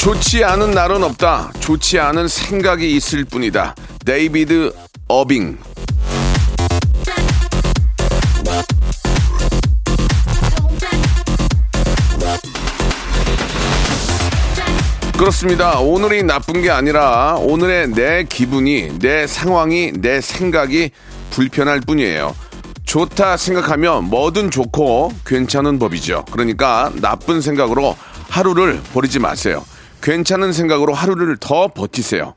좋지 않은 날은 없다 좋지 않은 생각이 있을 뿐이다 데이비드 어빙 그렇습니다. 오늘이 나쁜 게 아니라 오늘의 내 기분이, 내 상황이, 내 생각이 불편할 뿐이에요. 좋다 생각하면 뭐든 좋고 괜찮은 법이죠. 그러니까 나쁜 생각으로 하루를 버리지 마세요. 괜찮은 생각으로 하루를 더 버티세요.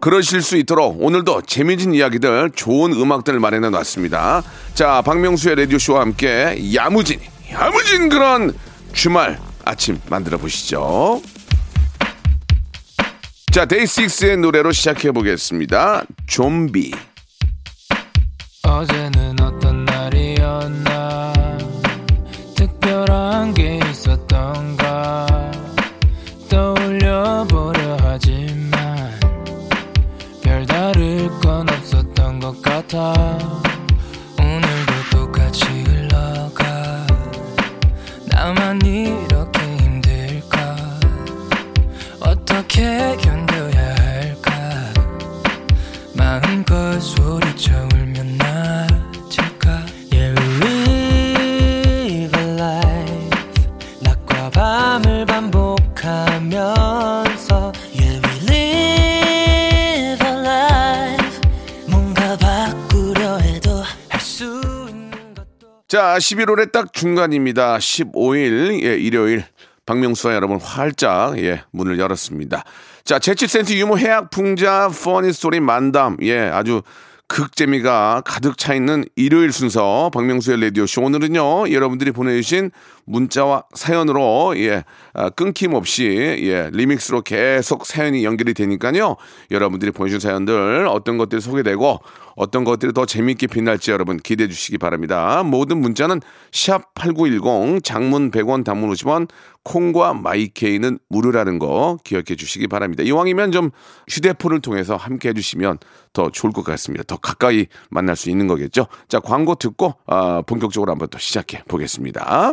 그러실 수 있도록 오늘도 재미진 이야기들, 좋은 음악들을 마련해 놨습니다. 자, 박명수의 라디오쇼와 함께 야무진, 야무진 그런 주말 아침 만들어 보시죠. 자, 데이식스의 노래로 시작해 보겠습니다. 좀비. 어제 없 자, 11월의 딱 중간입니다. 15일, 예, 일요일. 박명수와 여러분 활짝, 예, 문을 열었습니다. 자, 재치 센스 유머 해학 풍자 funny 스토리 만담. 예, 아주 극재미가 가득 차 있는 일요일 순서 박명수의 라디오쇼. 오늘은요, 여러분들이 보내주신 문자와 사연으로, 예, 아, 끊김없이, 예, 리믹스로 계속 사연이 연결이 되니까요. 여러분들이 보내주신 사연들 어떤 것들이 소개되고 어떤 것들이 더 재미있게 빛날지 여러분 기대해 주시기 바랍니다. 모든 문자는 샵 8910 장문 100원 단문 50원 콩과 마이케이는 무료라는 거 기억해 주시기 바랍니다. 이왕이면 좀 휴대폰을 통해서 함께 해주시면 더 좋을 것 같습니다. 더 가까이 만날 수 있는 거겠죠. 자 광고 듣고 아, 본격적으로 한번 또 시작해 보겠습니다.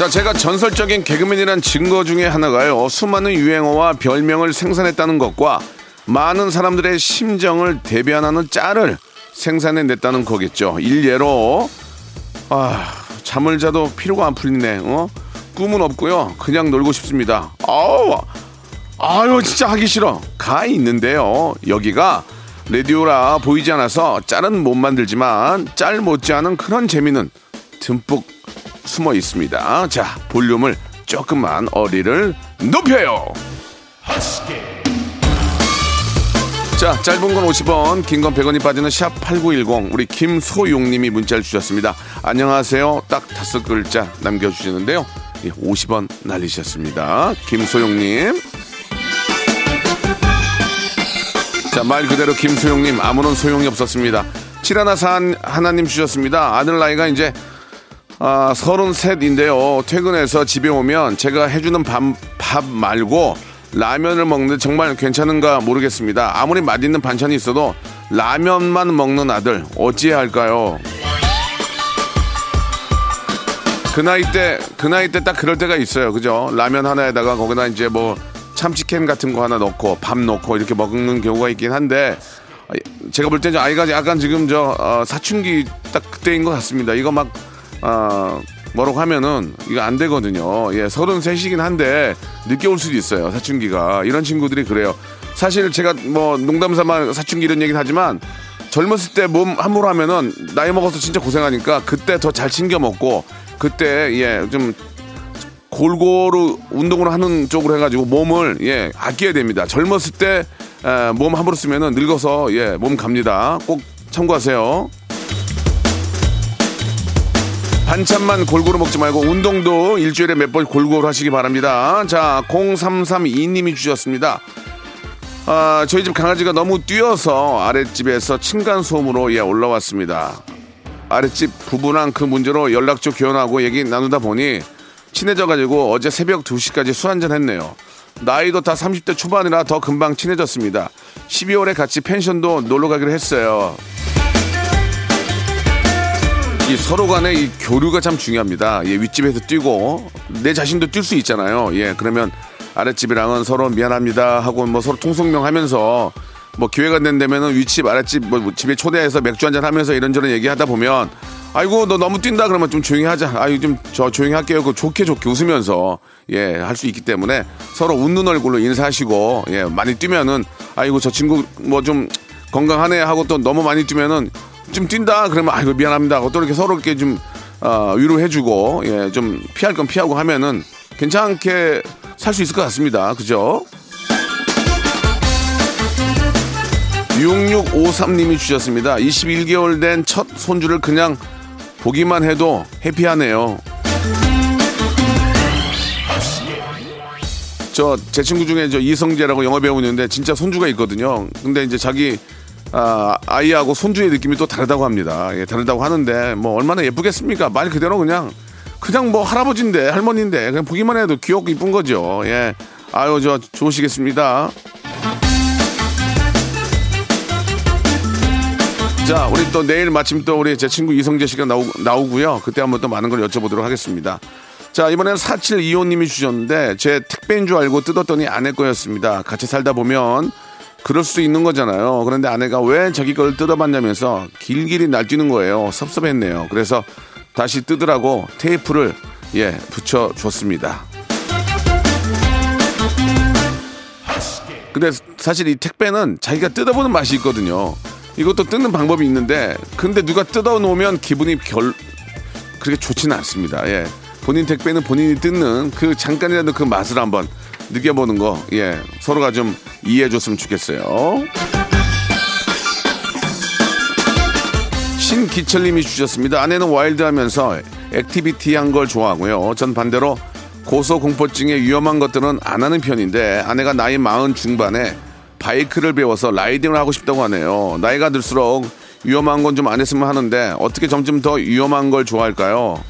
자, 제가 전설적인 개그맨이란 증거 중에 하나가요. 수많은 유행어와 별명을 생산했다는 것과 많은 사람들의 심정을 대변하는 짤을 생산해 냈다는 거겠죠. 일례로, 아, 잠을 자도 피로가 안 풀리네. 어? 꿈은 없고요. 그냥 놀고 싶습니다. 아우, 아유, 진짜 하기 싫어. 가 있는데요. 여기가 라디오라 보이지 않아서 짤은 못 만들지만 짤 못지않은 그런 재미는 듬뿍 숨어 있습니다. 자, 볼륨을 조금만 어리를 높여요. 자, 짧은 건 50원, 긴 건 100원이 빠지는 샵 8910. 우리 김소용 님이 문자를 주셨습니다. 안녕하세요. 딱 다섯 글자 남겨 주시는데요. 예, 50원 날리셨습니다. 김소용 님. 자, 말 그대로 김소용 님, 아무런 소용이 없었습니다. 칠하나 산 하나님 주셨습니다. 아들 나이가 이제 아, 서른셋인데요. 퇴근해서 집에 오면 제가 해주는 밥, 밥 말고 라면을 먹는데 정말 괜찮은가 모르겠습니다. 아무리 맛있는 반찬이 있어도 라면만 먹는 아들 어찌해야 할까요? 그 나이 때, 그 나이 때 딱 그럴 때가 있어요. 그죠? 라면 하나에다가 거기다 이제 뭐 참치캔 같은 거 하나 넣고 밥 넣고 이렇게 먹는 경우가 있긴 한데 제가 볼 때 아이가 약간 지금 저 어, 사춘기 딱 그때인 것 같습니다. 이거 막 어, 뭐라고 하면은 이거 안 되거든요. 예, 33이긴 한데 늦게 올 수도 있어요. 사춘기가 이런 친구들이 그래요. 사실 제가 뭐 농담 삼아 사춘기 이런 얘기는 하지만 젊었을 때 몸 함부로 하면은 나이 먹어서 진짜 고생하니까 그때 더 잘 챙겨 먹고 그때 예 좀 골고루 운동을 하는 쪽으로 해가지고 몸을 예 아껴야 됩니다. 젊었을 때 몸 함부로 쓰면은 늙어서 예 몸 갑니다. 꼭 참고하세요. 반찬만 골고루 먹지 말고 운동도 일주일에 몇 번 골고루 하시기 바랍니다. 자, 0332님이 주셨습니다. 아, 저희 집 강아지가 너무 뛰어서 아랫집에서 층간소음으로 예, 올라왔습니다. 아랫집 부부랑 그 문제로 연락처 교환하고 얘기 나누다 보니 친해져가지고 어제 새벽 2시까지 술 한잔 했네요. 나이도 다 30대 초반이라 더 금방 친해졌습니다. 12월에 같이 펜션도 놀러 가기로 했어요. 이 서로 간의 이 교류가 참 중요합니다. 예, 윗집에서 뛰고 내 자신도 뛸 수 있잖아요. 예, 그러면 아랫집이랑은 서로 미안합니다 하고 뭐 서로 통성명 하면서 뭐 기회가 된다면은 윗집 아랫집 뭐 집에 초대해서 맥주 한잔 하면서 이런저런 얘기하다 보면 아이고 너 너무 뛴다 그러면 좀 조용히 하자 아유 좀 저 조용히 할게요 그 좋게 좋게 웃으면서 예 할 수 있기 때문에 서로 웃는 얼굴로 인사하시고 예 많이 뛰면은 아이고 저 친구 뭐 좀 건강하네 하고 또 너무 많이 뛰면은 좀 뛴다 그러면 아이고 미안합니다 하고 또 이렇게 서로 이렇게 좀 어, 위로해주고 예 좀 피할 건 피하고 하면은 괜찮게 살 수 있을 것 같습니다 그죠? 6653님이 주셨습니다. 21개월 된 첫 손주를 그냥 보기만 해도 해피하네요. 저 제 친구 중에 저 이성재라고 영어 배우고 있는데 진짜 손주가 있거든요. 근데 이제 자기 아, 아이하고 손주의 느낌이 또 다르다고 합니다. 예, 다르다고 하는데 뭐 얼마나 예쁘겠습니까? 말 그대로 그냥 그냥 뭐 할아버지인데 할머니인데 그냥 보기만 해도 귀엽고 이쁜 거죠. 예. 아유 저 좋으시겠습니다. 자, 우리 또 내일 마침 또 우리 제 친구 이성재 씨가 나오, 나오고요. 그때 한번 또 많은 걸 여쭤보도록 하겠습니다. 자, 이번에는 4725님이 주셨는데 제 택배인 줄 알고 뜯었더니 아내 거였습니다. 같이 살다 보면 그럴 수 있는 거잖아요. 그런데 아내가 왜 자기 걸 뜯어봤냐면서 길길이 날뛰는 거예요. 섭섭했네요. 그래서 다시 뜯으라고 테이프를 예, 붙여줬습니다. 근데 사실 이 택배는 자기가 뜯어보는 맛이 있거든요. 이것도 뜯는 방법이 있는데 근데 누가 뜯어 놓으면 기분이 별 그렇게 좋지는 않습니다. 예. 본인 택배는 본인이 뜯는 그 잠깐이라도 그 맛을 한번 느껴보는 거, 예. 서로가 좀 이해해 줬으면 좋겠어요. 신기철님이 주셨습니다. 아내는 와일드하면서 액티비티한 걸 좋아하고요. 전 반대로 고소공포증에 위험한 것들은 안 하는 편인데 아내가 나이 마흔 중반에 바이크를 배워서 라이딩을 하고 싶다고 하네요. 나이가 들수록 위험한 건 좀 안 했으면 하는데 어떻게 점점 더 위험한 걸 좋아할까요?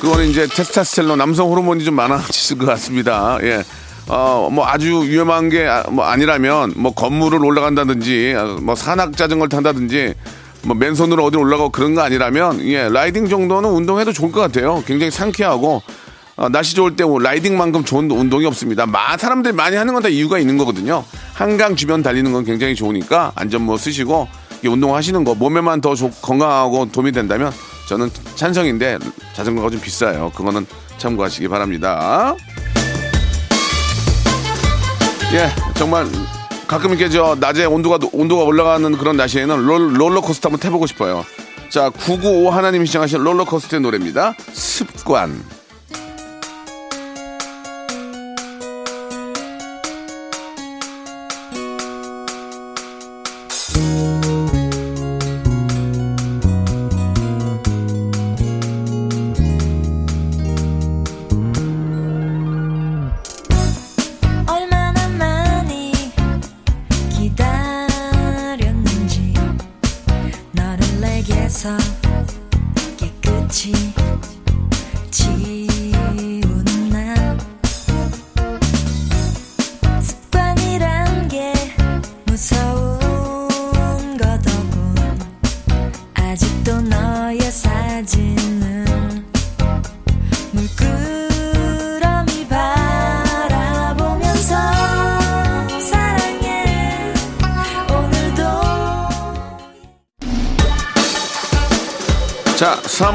그거는 이제 테스타스텔론 남성 호르몬이 좀 많아지실 것 같습니다. 예. 어, 뭐 아주 위험한 게 뭐 아니라면 뭐 건물을 올라간다든지 뭐 산악 자전거를 탄다든지 뭐 맨손으로 어디 올라가고 그런 거 아니라면 예, 라이딩 정도는 운동해도 좋을 것 같아요. 굉장히 상쾌하고 어, 날씨 좋을 때 라이딩만큼 좋은 운동이 없습니다. 마 사람들이 많이 하는 건 다 이유가 있는 거거든요. 한강 주변 달리는 건 굉장히 좋으니까 안전모 쓰시고 운동하시는 거 몸에만 더 조, 건강하고 도움이 된다면 저는 찬성인데 자전거가 좀 비싸요. 그거는 참고하시기 바랍니다. 예, 정말 가끔 이렇게 저 낮에 온도가 온도가 올라가는 그런 날씨에는 롤, 롤러코스터 한번 타보고 싶어요. 자, 995 하나님이 시청하신 롤러코스터의 노래입니다. 습관.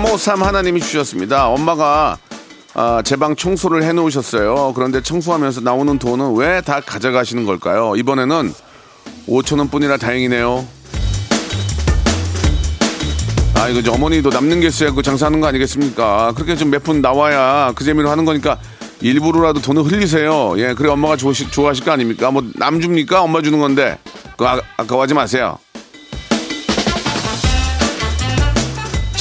353 하나님이 주셨습니다. 엄마가 아, 제 방 청소를 해놓으셨어요. 그런데 청소하면서 나오는 돈은 왜 다 가져가시는 걸까요? 이번에는 5천 원 뿐이라 다행이네요. 아, 이거 어머니도 남는 게 있어야 그 장사하는 거 아니겠습니까? 그렇게 좀 몇 푼 나와야 그 재미로 하는 거니까 일부러라도 돈을 흘리세요. 예, 그래 엄마가 좋아하실, 좋아하실 거 아닙니까? 뭐 남 줍니까? 엄마 주는 건데. 그거 아, 아까워하지 마세요.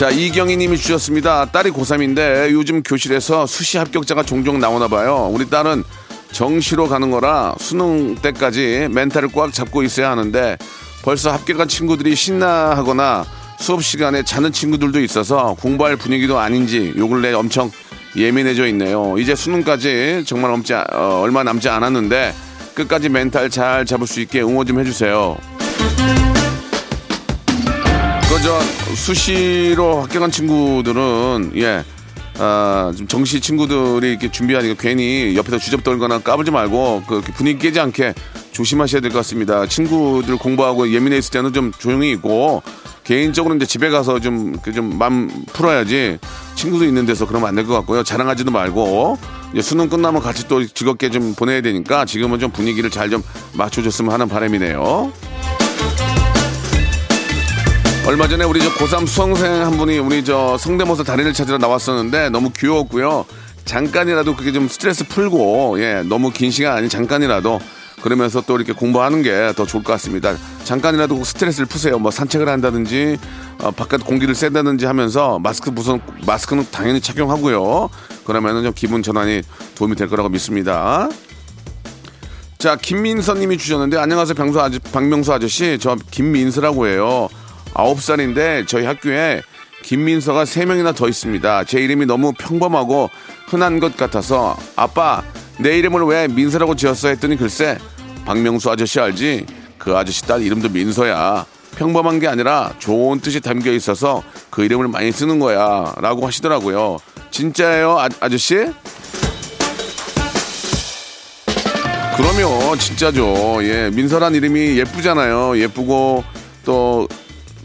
자, 이경희 님이 주셨습니다. 딸이 고3인데 요즘 교실에서 수시 합격자가 종종 나오나 봐요. 우리 딸은 정시로 가는 거라 수능 때까지 멘탈을 꽉 잡고 있어야 하는데 벌써 합격한 친구들이 신나하거나 수업 시간에 자는 친구들도 있어서 공부할 분위기도 아닌지 요 근래 엄청 예민해져 있네요. 이제 수능까지 정말 엄지, 어, 얼마 남지 않았는데 끝까지 멘탈 잘 잡을 수 있게 응원 좀 해주세요. 그저 수시로 합격한 친구들은 예. 아, 좀 정시 친구들이 이렇게 준비하니까 괜히 옆에서 주접 떨거나 까불지 말고 그 분위기 깨지 않게 조심하셔야 될 것 같습니다. 친구들 공부하고 예민해 있을 때는 좀 조용히 있고 개인적으로 이제 집에 가서 좀 좀맘 풀어야지 친구도 있는 데서 그러면 안 될 것 같고요. 자랑하지도 말고 수능 끝나면 같이 또 즐겁게 좀 보내야 되니까 지금은 좀 분위기를 잘 좀 맞춰줬으면 하는 바람이네요. 얼마 전에 우리 저 고3 수험생 한 분이 우리 저 성대모사 달인을 찾으러 나왔었는데 너무 귀여웠고요. 잠깐이라도 그게 좀 스트레스 풀고 예 너무 긴 시간 아닌 잠깐이라도 그러면서 또 이렇게 공부하는 게 더 좋을 것 같습니다. 잠깐이라도 스트레스를 푸세요. 뭐 산책을 한다든지 어, 바깥 공기를 쐬다든지 하면서 마스크 무슨 마스크는 당연히 착용하고요. 그러면은 좀 기분 전환이 도움이 될 거라고 믿습니다. 자, 김민서 님이 주셨는데, 안녕하세요, 병수 아저, 박명수 아저씨. 저 김민서라고 해요. 아홉 살인데 저희 학교에 김민서가 세명이나더 있습니다. 제 이름이 너무 평범하고 흔한 것 같아서, 아빠, 내 이름을 왜 민서라고 지었어? 했더니 글쎄, 박명수 아저씨 알지? 그 아저씨 딸 이름도 민서야. 평범한 게 아니라 좋은 뜻이 담겨 있어서 그 이름을 많이 쓰는 거야. 라고 하시더라고요. 진짜예요, 아, 아저씨? 그러면 진짜죠. 예, 민서란 이름이 예쁘잖아요. 예쁘고 또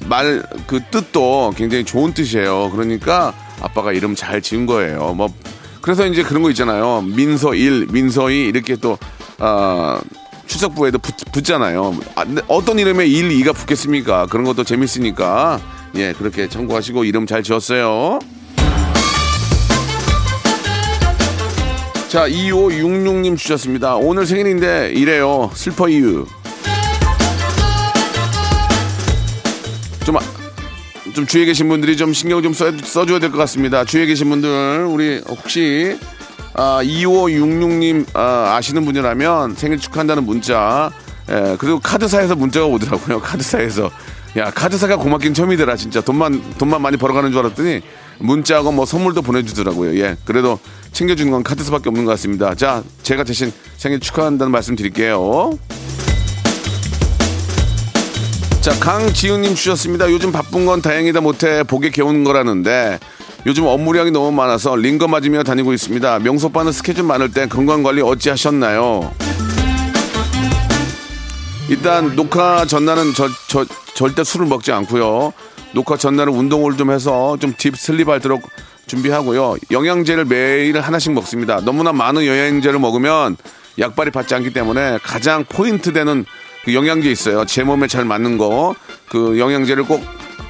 말 그 뜻도 굉장히 좋은 뜻이에요. 그러니까 아빠가 이름 잘 지은 거예요. 뭐 그래서 이제 그런 거 있잖아요. 민서 1, 민서 2 이렇게 또 아, 추석부에도 붙, 붙잖아요. 아, 어떤 이름에 1, 2가 붙겠습니까? 그런 것도 재밌으니까 예, 그렇게 참고하시고 이름 잘 지었어요. 자, 2566님 주셨습니다. 오늘 생일인데 이래요. 슬퍼 이유. 좀 주위에 계신 분들이 좀 신경 좀 써, 써줘야 될 것 같습니다. 주위에 계신 분들, 우리 혹시, 아, 2566님, 아, 아시는 분이라면 생일 축하한다는 문자, 예, 그리고 카드사에서 문자가 오더라고요. 카드사에서. 야, 카드사가 고맙긴 처음이더라, 진짜. 돈만, 돈만 많이 벌어가는 줄 알았더니, 문자하고 뭐 선물도 보내주더라고요. 예, 그래도 챙겨주는 건 카드사밖에 없는 것 같습니다. 자, 제가 대신 생일 축하한다는 말씀 드릴게요. 자, 강지훈님 주셨습니다. 요즘 바쁜 건 다행이다 못해 복에 개운 거라는데 요즘 업무량이 너무 많아서 링거 맞으며 다니고 있습니다. 명소 오빠는 스케줄 많을 때 건강관리 어찌 하셨나요? 일단 녹화 전날은 저, 저, 절대 술을 먹지 않고요. 녹화 전날은 운동을 좀 해서 좀 deep sleep 할도록 준비하고요. 영양제를 매일 하나씩 먹습니다. 너무나 많은 영양제를 먹으면 약발이 받지 않기 때문에 가장 포인트 되는 그 영양제 있어요. 제 몸에 잘 맞는 거. 그 영양제를 꼭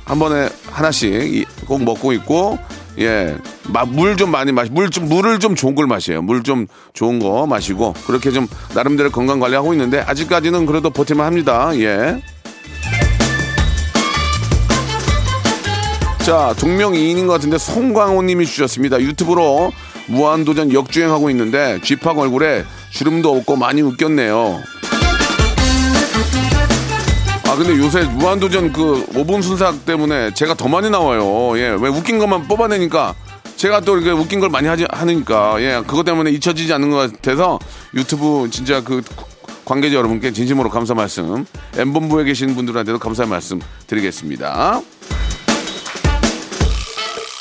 한 번에 하나씩 이- 꼭 먹고 있고 예. 물 좀 많이 마시 물 좀 물을 좀 좋은 걸 마셔요. 물 좀 좋은 거 마시고 그렇게 좀 나름대로 건강 관리하고 있는데 아직까지는 그래도 버틸만 합니다. 예. 자, 동명이인인 것 같은데 송광호 님이 주셨습니다. 유튜브로 무한도전 역주행하고 있는데 쥐팍 얼굴에 주름도 없고 많이 웃겼네요. 아, 근데 요새 무한도전 그 5분 순삭 때문에 제가 더 많이 나와요. 예, 왜 웃긴 것만 뽑아내니까 제가 또 이렇게 웃긴 걸 많이 하지, 하니까 예, 그것 때문에 잊혀지지 않는 것 같아서 유튜브 진짜 그 관계자 여러분께 진심으로 감사 말씀, 엠본부에 계신 분들한테도 감사 말씀 드리겠습니다.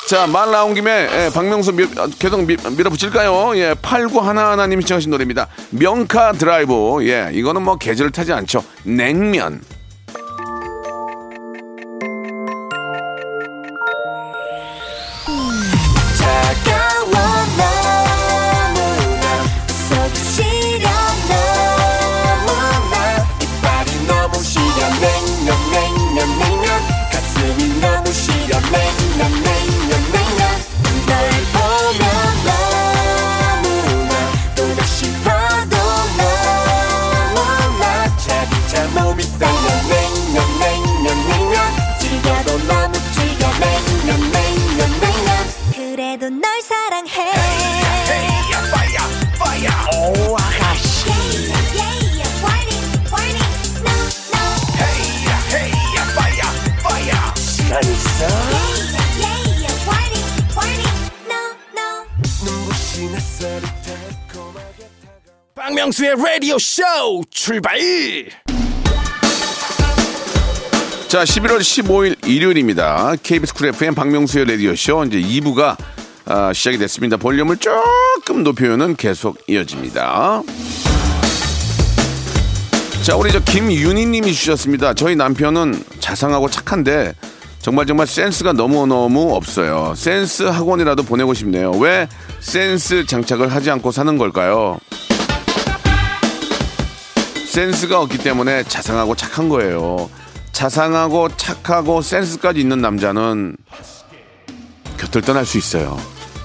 자, 말 나온 김에 예, 박명수 밀, 아, 계속 밀, 밀어붙일까요? 예, 8911님이 신청하신 노래입니다. 명카 드라이브. 예, 이거는 뭐 계절을 타지 않죠. 냉면. 널 사랑해 오 아가씨 whining whining no no 시간 있어 whining whining no no 박명수의 라디오 쇼 출발 자, 11월 15일 일요일입니다. KBS 쿨 FM 박명수의 라디오쇼 이제 2부가 아, 시작이 됐습니다. 볼륨을 조금 높여는 계속 이어집니다. 자, 우리 저 김윤희 님이 주셨습니다. 저희 남편은 자상하고 착한데 정말 정말 센스가 너무너무 없어요. 센스 학원이라도 보내고 싶네요. 왜 센스 장착을 하지 않고 사는 걸까요? 센스가 없기 때문에 자상하고 착한 거예요. 자상하고 착하고 센스까지 있는 남자는 곁을 떠날 수 있어요.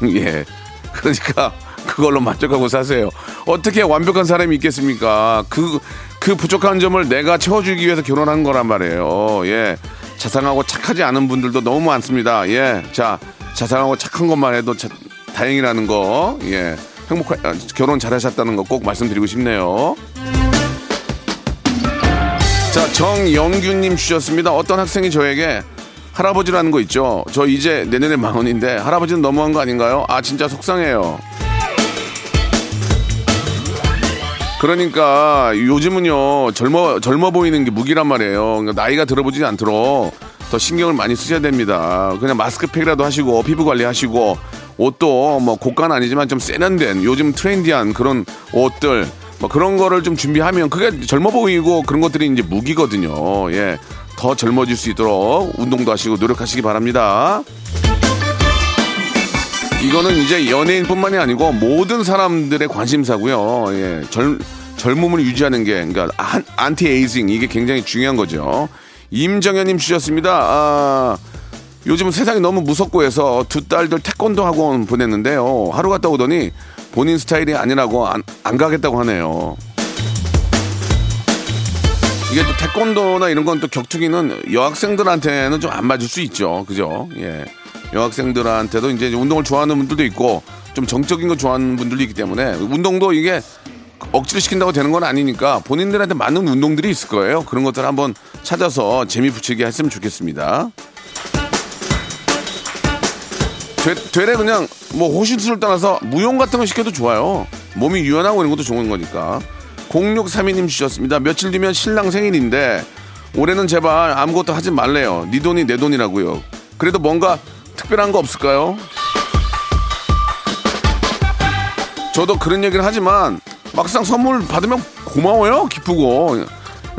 예. 그러니까 그걸로 만족하고 사세요. 어떻게 완벽한 사람이 있겠습니까? 그, 그 부족한 점을 내가 채워주기 위해서 결혼한 거란 말이에요. 예. 자상하고 착하지 않은 분들도 너무 많습니다. 예. 자, 자상하고 착한 것만 해도 자- 다행이라는 거. 예. 행복한, 아, 결혼 잘하셨다는 거 꼭 말씀드리고 싶네요. 자, 정영규님 주셨습니다. 어떤 학생이 저에게 할아버지라는 거 있죠. 저 이제 내년에 만원인데 할아버지는 너무한 거 아닌가요? 아, 진짜 속상해요. 그러니까 요즘은요 젊어 젊어 보이는 게 무기란 말이에요. 그러니까 나이가 들어보지 않도록 더 신경을 많이 쓰셔야 됩니다. 그냥 마스크팩이라도 하시고 피부 관리하시고 옷도 뭐 고가는 아니지만 좀 세련된 요즘 트렌디한 그런 옷들 뭐 그런 거를 좀 준비하면 그게 젊어 보이고 그런 것들이 이제 무기거든요. 예. 더 젊어질 수 있도록 운동도 하시고 노력하시기 바랍니다. 이거는 이제 연예인뿐만이 아니고 모든 사람들의 관심사고요. 예, 젊, 젊음을 유지하는 게 그러니까 안, 안티 에이징 이게 굉장히 중요한 거죠. 임정현님 주셨습니다. 아, 요즘 세상이 너무 무섭고 해서 두 딸들 태권도 학원 보냈는데요. 하루 갔다 오더니 본인 스타일이 아니라고 안, 안 가겠다고 하네요. 이게 또 태권도나 이런 건 또 격투기는 여학생들한테는 좀 안 맞을 수 있죠. 그죠? 예. 여학생들한테도 이제 운동을 좋아하는 분들도 있고 좀 정적인 거 좋아하는 분들도 있기 때문에 운동도 이게 억지로 시킨다고 되는 건 아니니까 본인들한테 맞는 운동들이 있을 거예요. 그런 것들 한번 찾아서 재미 붙이게 했으면 좋겠습니다. 되, 되레 그냥 뭐 호신술을 떠나서 무용 같은 거 시켜도 좋아요. 몸이 유연하고 이런 것도 좋은 거니까. 0632님 주셨습니다. 며칠 뒤면 신랑 생일인데 올해는 제발 아무것도 하지 말래요. 네 돈이 내 돈이라고요. 그래도 뭔가 특별한 거 없을까요? 저도 그런 얘기를 하지만 막상 선물 받으면 고마워요. 기쁘고.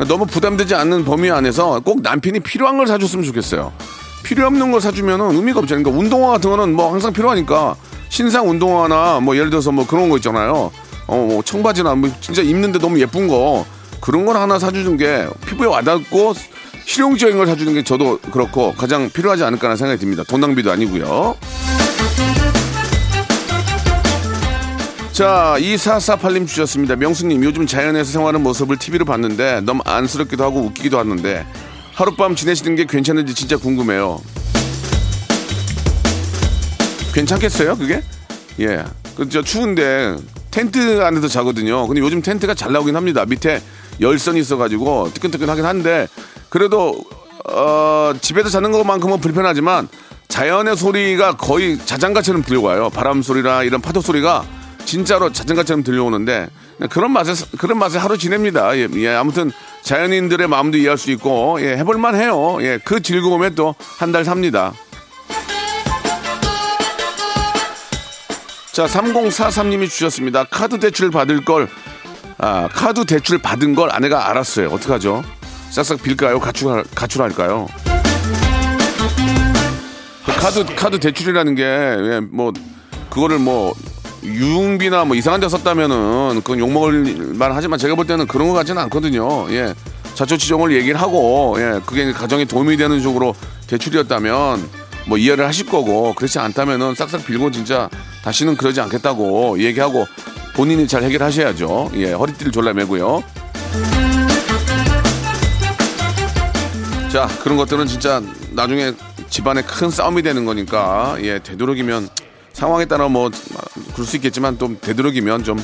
너무 부담되지 않는 범위 안에서 꼭 남편이 필요한 걸 사줬으면 좋겠어요. 필요 없는 걸 사주면 의미가 없잖아요. 그러니까 운동화 같은 거는 뭐 항상 필요하니까 신상 운동화나 뭐 예를 들어서 뭐 그런 거 있잖아요. 어, 뭐 청바지나 뭐 진짜 입는데 너무 예쁜 거 그런 걸 하나 사주는 게 피부에 와닿고 실용적인 걸 사주는 게 저도 그렇고 가장 필요하지 않을까라는 생각이 듭니다. 돈 낭비도 아니고요. 자, 2448님 주셨습니다. 명수님, 요즘 자연에서 생활하는 모습을 TV로 봤는데 너무 안쓰럽기도 하고 웃기기도 하는데 하룻밤 지내시는 게 괜찮은지 진짜 궁금해요. 괜찮겠어요, 그게? 예. 그, 저, 추운데 텐트 안에서 자거든요. 근데 요즘 텐트가 잘 나오긴 합니다. 밑에 열선이 있어가지고 뜨끈뜨끈하긴 한데 그래도, 어, 집에서 자는 것만큼은 불편하지만 자연의 소리가 거의 자장가처럼 들려와요. 바람 소리나 이런 파도 소리가 진짜로 자장가처럼 들려오는데 그런 맛에 그런 맛에 하루 지냅니다. 예, 예, 아무튼 자연인들의 마음도 이해할 수 있고 예, 해볼만 해요. 예, 그 즐거움에 또 한 달 삽니다. 자, 3043님이 주셨습니다. 카드 대출 받을 걸, 아, 카드 대출 받은 걸 아내가 알았어요. 어떡하죠? 싹싹 빌까요? 가출, 가출할까요? 그 카드, 카드 대출이라는 게, 예, 뭐, 그거를 뭐, 유흥비나 뭐 이상한 데 썼다면은 그건 욕먹을 만 하지만 제가 볼 때는 그런 것 같지는 않거든요. 예. 자초지종을 얘기를 하고, 예. 그게 가정에 도움이 되는 쪽으로 대출이었다면 뭐 이해를 하실 거고, 그렇지 않다면은 싹싹 빌고 진짜 다시는 그러지 않겠다고 얘기하고 본인이 잘 해결하셔야죠. 예. 허리띠를 졸라매고요. 자, 그런 것들은 진짜 나중에 집안에 큰 싸움이 되는 거니까, 예. 되도록이면 상황에 따라 뭐 그럴 수 있겠지만 좀 되도록이면 좀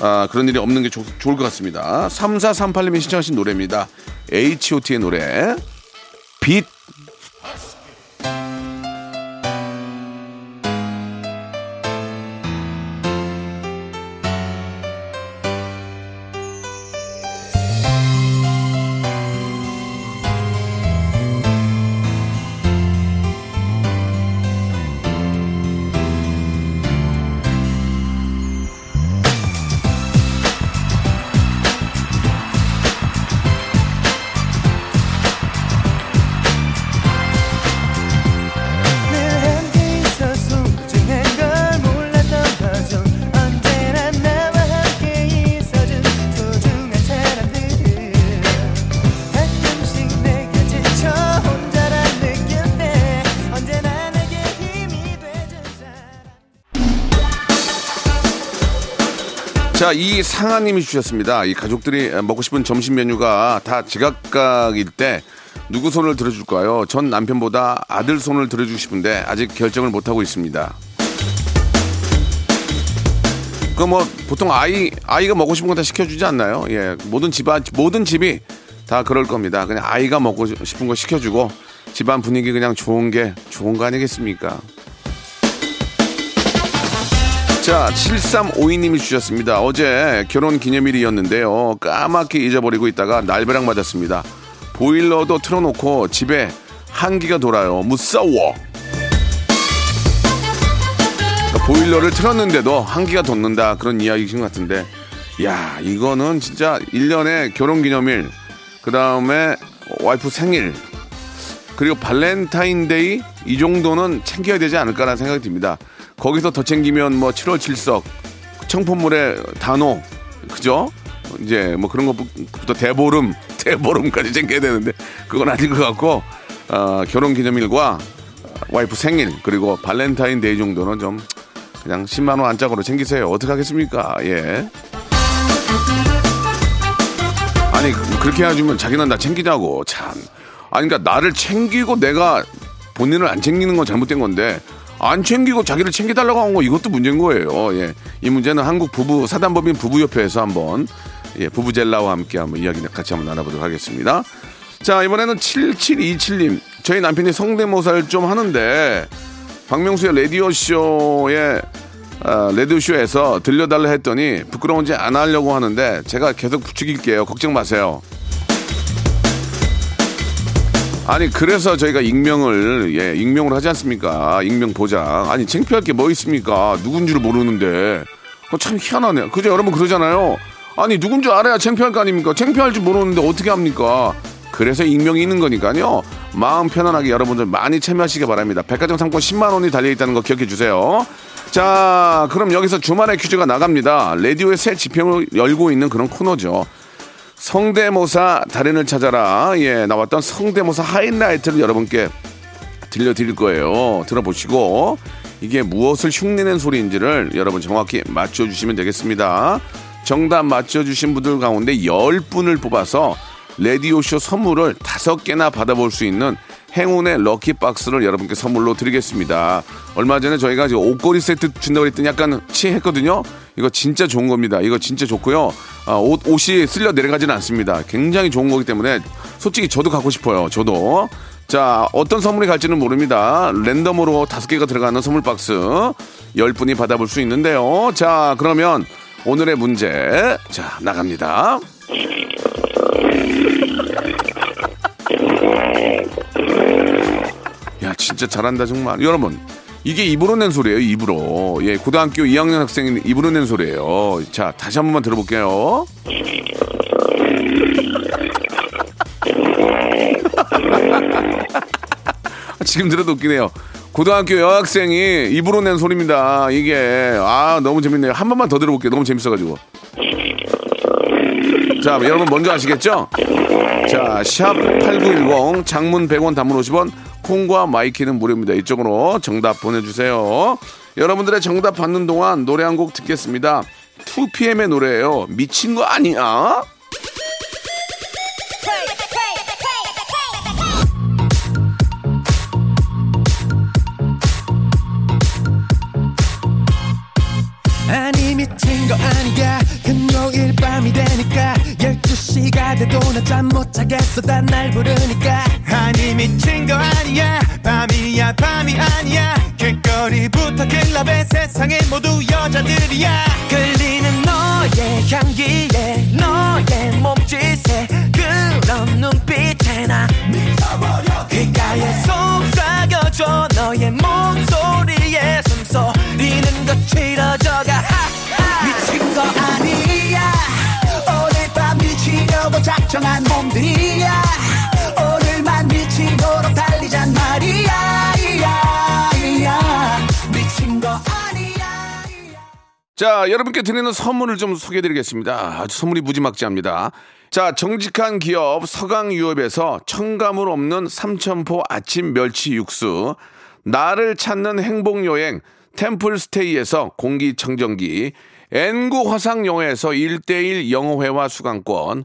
아, 그런 일이 없는 게 좋, 좋을 것 같습니다. 3438님이 신청하신 노래입니다. H.O.T의 노래 빛 자, 이 상하님이 주셨습니다. 이 가족들이 먹고 싶은 점심 메뉴가 다 제각각일 때 누구 손을 들어줄까요? 전 남편보다 아들 손을 들어주고 싶은데 아직 결정을 못하고 있습니다. 그 뭐 보통 아이 아이가 먹고 싶은 거 다 시켜주지 않나요? 예, 모든 집안 모든 집이 다 그럴 겁니다. 그냥 아이가 먹고 싶은 거 시켜주고 집안 분위기 그냥 좋은 게 좋은 거 아니겠습니까? 자, 7352님이 주셨습니다. 어제 결혼 기념일이었는데요. 까맣게 잊어버리고 있다가 날벼락 맞았습니다. 보일러도 틀어놓고 집에 한기가 돌아요. 무서워. 그러니까 보일러를 틀었는데도 한기가 돋는다. 그런 이야기신 것 같은데. 야, 이거는 진짜 1년에 결혼 기념일, 그 다음에 와이프 생일, 그리고 발렌타인데이 이 정도는 챙겨야 되지 않을까라는 생각이 듭니다. 거기서 더 챙기면 뭐 7월 7석, 창포물에 단오, 그죠? 이제 뭐 그런 것부터 대보름, 대보름까지 챙겨야 되는데 그건 아닌 것 같고 어, 결혼 기념일과 와이프 생일 그리고 발렌타인데이 정도는 좀 그냥 10만 원 안짝으로 챙기세요. 어떻게 하겠습니까? 예. 아니 그- 그렇게 해주면 자기는 나 챙기자고 참. 아니 그러니까 나를 챙기고 내가 본인을 안 챙기는 건 잘못된 건데 안 챙기고 자기를 챙겨달라고 한 거 이것도 문제인 거예요. 예. 이 문제는 한국 부부 사단법인 부부협회에서 한번 예, 부부젤라와 함께 한번 이야기 같이 한번 나눠보도록 하겠습니다. 자 이번에는 7727님 저희 남편이 성대모사를 좀 하는데 박명수의 라디오 쇼에 아, 라디오 쇼에서 들려달라 했더니 부끄러운지 안 하려고 하는데 제가 계속 부추길게요. 걱정 마세요. 아니 그래서 저희가 익명을 예 익명을 하지 않습니까? 익명 보장. 아니 창피할 게 뭐 있습니까? 누군 줄 모르는데 참 희한하네요. 그죠 여러분 그러잖아요. 아니 누군 줄 알아야 창피할 거 아닙니까? 창피할 줄 모르는데 어떻게 합니까? 그래서 익명이 있는 거니까요. 마음 편안하게 여러분들 많이 참여하시기 바랍니다. 백화점 상권 10만 원이 달려 있다는 거 기억해 주세요. 자, 그럼 여기서 주말에 퀴즈가 나갑니다. 라디오의 새 지평을 열고 있는 그런 코너죠. 성대모사 달인을 찾아라. 예, 나왔던 성대모사 하이라이트를 여러분께 들려드릴 거예요. 들어보시고 이게 무엇을 흉내낸 소리인지를 여러분 정확히 맞춰주시면 되겠습니다. 정답 맞춰주신 분들 가운데 10분을 뽑아서 라디오쇼 선물을 5개나 받아볼 수 있는 행운의 럭키 박스를 여러분께 선물로 드리겠습니다. 얼마 전에 저희가 옷걸이 세트 준다고 했더니 약간 취했거든요. 이거 진짜 좋은 겁니다. 이거 진짜 좋고요. 아, 옷, 옷이 쓸려 내려가지는 않습니다. 굉장히 좋은 거기 때문에 솔직히 저도 갖고 싶어요. 저도. 자, 어떤 선물이 갈지는 모릅니다. 랜덤으로 다섯 개가 들어가는 선물 박스 열 분이 받아볼 수 있는데요. 자, 그러면 오늘의 문제 자 나갑니다. 야, 진짜 잘한다 정말. 여러분, 이게 입으로 낸 소리예요. 입으로. 예, 고등학교 2학년 학생이 입으로 낸 소리예요. 자, 다시 한 번만 들어볼게요. 지금 들어도 웃기네요. 고등학교 여학생이 입으로 낸 소리입니다. 이게 아 너무 재밌네요. 한 번만 더 들어볼게요. 너무 재밌어가지고. 자 여러분 먼저 아시겠죠? 자, 샵 8910 장문 100원 단문 50원 콩과 마이키는 무료입니다. 이쪽으로 정답 보내주세요. 여러분들의 정답 받는 동안 노래 한 곡 듣겠습니다. 2PM의 노래예요. 미친 거 아니야? 아니 미친 거 아니야 금요일 밤이 되니까 12시가 돼도 나잠못 자겠어. 다날 부르니까. 아니 미친 거 아니야. 밤이야 밤이 아니야. 길거리부터 클럽에 세상의 모두 여자들이야. 끌리는 너의 향기에 너의 몸짓에 그런 눈빛에 나 미쳐버려. 귓가에 속삭여줘. 너의 목소리에 숨소리는 거칠어져가. 미친 거 아니야 미치려고 작정한 몸들이야 오늘만 미치도록 달리잔 말이야 자, 여러분께 드리는 선물을 좀 소개해드리겠습니다. 아주 선물이 무지막지합니다. 자, 정직한 기업 서강유업에서 청가물 없는 삼천포 아침 멸치 육수, 나를 찾는 행복여행 템플스테이에서 공기청정기, N구 화상영어에서 1대1 영어회화 수강권,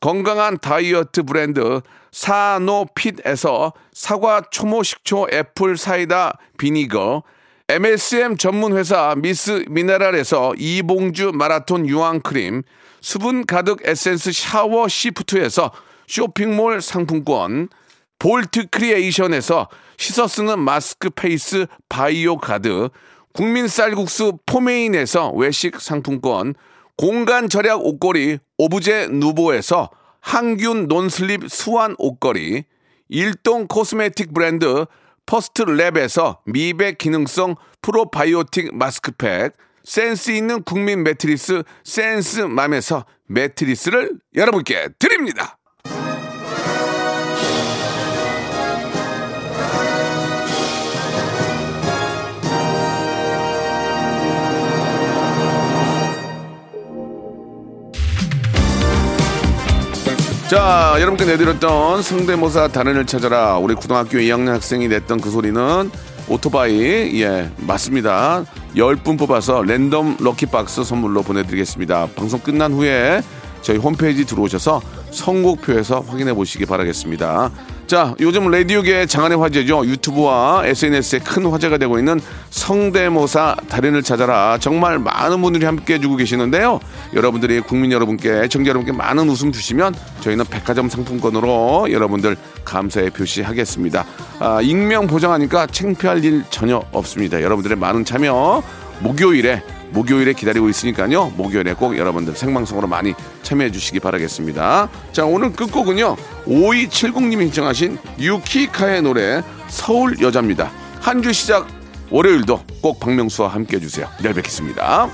건강한 다이어트 브랜드 사노핏에서 사과 초모 식초 apple cider vinegar, MSM 전문 회사 미스 미네랄에서 이봉주 마라톤 유황 크림, 수분 가득 에센스 샤워 시프트에서 쇼핑몰 상품권, 볼트 크리에이션에서 씻어 쓰는 마스크 페이스 바이오 가드, 국민 쌀국수 포메인에서 외식 상품권, 공간 절약 옷걸이 오브제 누보에서 항균 non-slip 수완 옷걸이, 일동 코스메틱 브랜드 퍼스트 랩에서 미백 기능성 프로바이오틱 마스크팩, 센스 있는 국민 매트리스 센스맘에서 매트리스를 여러분께 드립니다. 자, 여러분께 내드렸던 성대모사 단연을 찾아라. 우리 고등학교 2학년 학생이 냈던 그 소리는 오토바이. 예, 맞습니다. 10분 뽑아서 랜덤 럭키박스 선물로 보내드리겠습니다. 방송 끝난 후에 저희 홈페이지 들어오셔서 선곡표에서 확인해 보시기 바라겠습니다. 자, 요즘 라디오계 장안의 화제죠. 유튜브와 SNS에 큰 화제가 되고 있는 성대모사 달인을 찾아라. 정말 많은 분들이 함께 해주고 계시는데요. 여러분들이 국민 여러분께, 애청자 여러분께 많은 웃음 주시면 저희는 백화점 상품권으로 여러분들 감사의 표시하겠습니다. 아, 익명 보장하니까 창피할 일 전혀 없습니다. 여러분들의 많은 참여 목요일에 목요일에 기다리고 있으니까요. 목요일에 꼭 여러분들 생방송으로 많이 참여해 주시기 바라겠습니다. 자, 오늘 끝곡은요. 5270님이 신청하신 유키카의 노래 서울 여자입니다. 한 주 시작 월요일도 꼭 박명수와 함께 해주세요. 내일 뵙겠습니다.